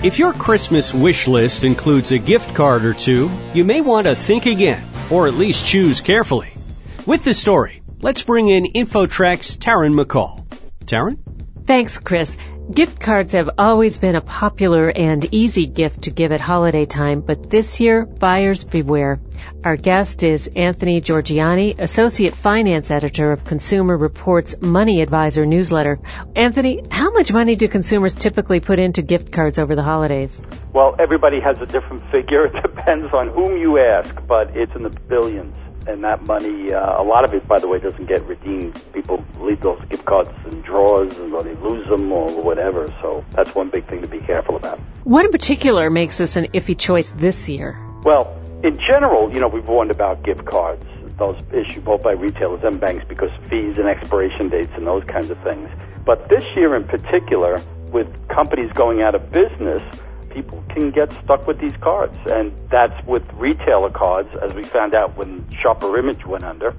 If your Christmas wish list includes a gift card or two, you may want to think again, or at least choose carefully. With this story, let's bring in InfoTrak's Taryn McCall. Taryn? Thanks, Chris. Gift cards have always been a popular and easy gift to give at holiday time, but this year, buyers beware. Our guest is Anthony Giorgianni, Associate Finance Editor of Consumer Reports Money Adviser newsletter. Anthony, how much money do consumers typically put into gift cards over the holidays? Well, everybody has a different figure. It depends on whom you ask, but it's in the billions and that money, uh, a lot of it, by the way, doesn't get redeemed. People leave those gift cards in drawers, or they lose them, or whatever. So that's one big thing to be careful about. What in particular makes this an iffy choice this year? Well, in general, you know, we've warned about gift cards. Those issued both by retailers and banks because fees and expiration dates and those kinds of things. But this year in particular, with companies going out of business, people can get stuck with these cards. And that's with retailer cards, as we found out when Sharper Image went under.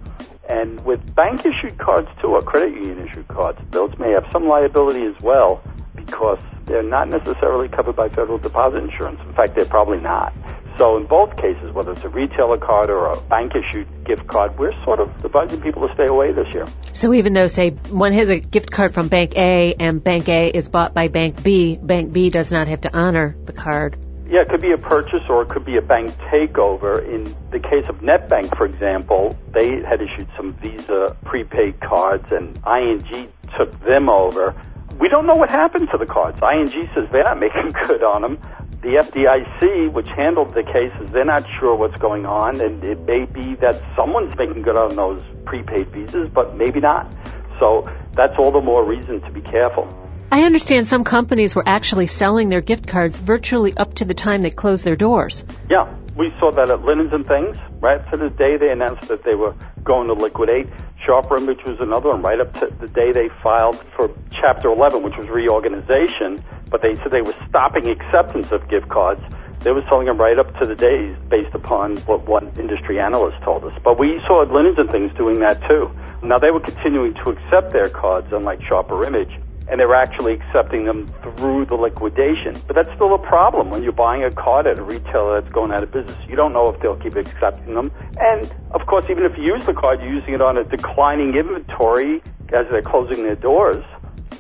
And with bank issued cards too, or credit union issued cards, those may have some liability as well because they're not necessarily covered by federal deposit insurance. In fact, they're probably not. So in both cases, whether it's a retailer card or a bank issued gift card, we're sort of advising people to stay away this year. So even though, say, one has a gift card from Bank A and Bank A is bought by Bank B, Bank B does not have to honor the card. Yeah, it could be a purchase or it could be a bank takeover. In the case of NetBank, for example, they had issued some Visa prepaid cards and ING took them over. We don't know what happened to the cards. ING says they're not making good on them the FDIC, which handled the cases, they're not sure what's going on, and it may be that someone's making good on those prepaid visas, but maybe not. So that's all the more reason to be careful. I understand some companies were actually selling their gift cards virtually up to the time they closed their doors. Yeah, we saw that at Linens and Things. Right to the day they announced that they were going to liquidate. Sharper Image was another one, right up to the day they filed for Chapter 11, which was reorganization but they said they were stopping acceptance of gift cards. They were selling them right up to the days based upon what one industry analyst told us. But we saw Linens and Things doing that too. Now they were continuing to accept their cards, unlike Sharper Image, and they're actually accepting them through the liquidation. But that's still a problem when you're buying a card at a retailer that's going out of business. You don't know if they'll keep accepting them. And of course, even if you use the card, you're using it on a declining inventory as they're closing their doors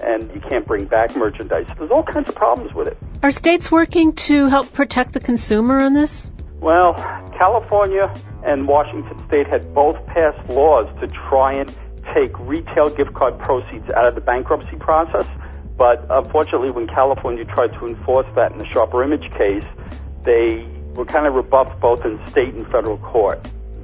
and you can't bring back merchandise. There's all kinds of problems with it. Are states working to help protect the consumer on this? Well, California and Washington State had both passed laws to try and take retail gift card proceeds out of the bankruptcy process. But unfortunately, when California tried to enforce that in the Sharper Image case, they were kind of rebuffed both in state and federal court.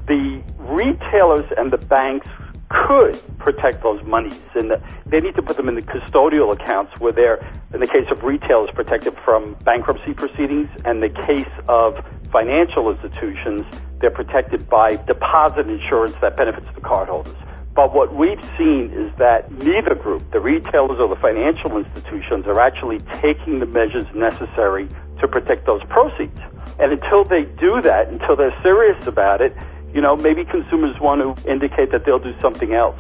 The retailers and the banks could protect those monies, and they need to put them in the custodial accounts where they're, in the case of retail, is protected from bankruptcy proceedings, and the case of financial institutions, they're protected by deposit insurance that benefits the cardholders. But what we've seen is that neither group, the retailers or the financial institutions, are actually taking the measures necessary to protect those proceeds. And until they do that, until they're serious about it, you know, maybe consumers want to indicate that they'll do something else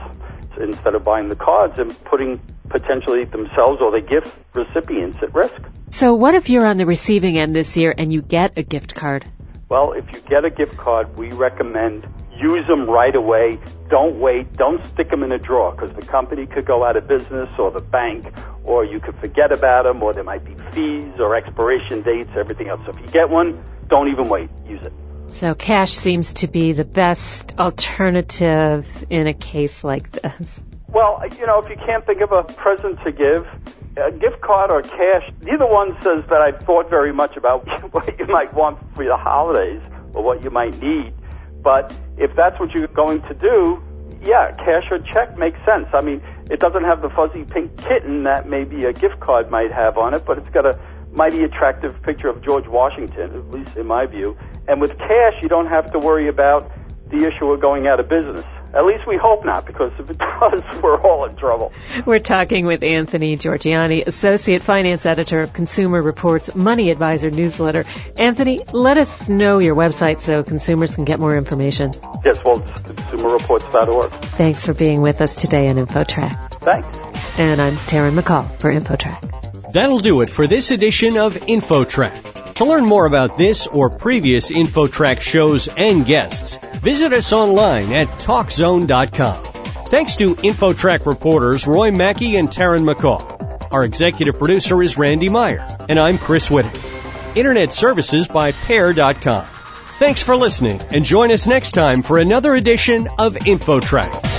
instead of buying the cards and putting potentially themselves or the gift recipients at risk. So what if you're on the receiving end this year and you get a gift card? Well, if you get a gift card, we recommend use them right away. Don't wait. Don't stick them in a drawer because the company could go out of business or the bank or you could forget about them or there might be fees or expiration dates, everything else. So if you get one, don't even wait. Use it. So cash seems to be the best alternative in a case like this. Well, you know, if you can't think of a present to give, a gift card or cash, neither one says that I've thought very much about what you might want for the holidays or what you might need. But if that's what you're going to do, yeah, cash or check makes sense. I mean, it doesn't have the fuzzy pink kitten that maybe a gift card might have on it, but it's got a mighty attractive picture of George Washington, at least in my view. And with cash, you don't have to worry about the issue of going out of business. At least we hope not, because if it does, we're all in trouble. We're talking with Anthony Giorgianni, Associate Finance Editor of Consumer Reports Money Adviser newsletter. Anthony, let us know your website so consumers can get more information. Yes, well, it's consumerreports.org. Thanks for being with us today on InfoTrak. Thanks. And I'm Taryn McCall for InfoTrak. That'll do it for this edition of InfoTrak. To learn more about this or previous InfoTrak shows and guests, visit us online at TalkZone.com. Thanks to InfoTrak reporters Roy Mackey and Taryn McCall. Our executive producer is Randy Meyer, and I'm Chris Whitting. Internet services by Pair.com. Thanks for listening, and join us next time for another edition of InfoTrak.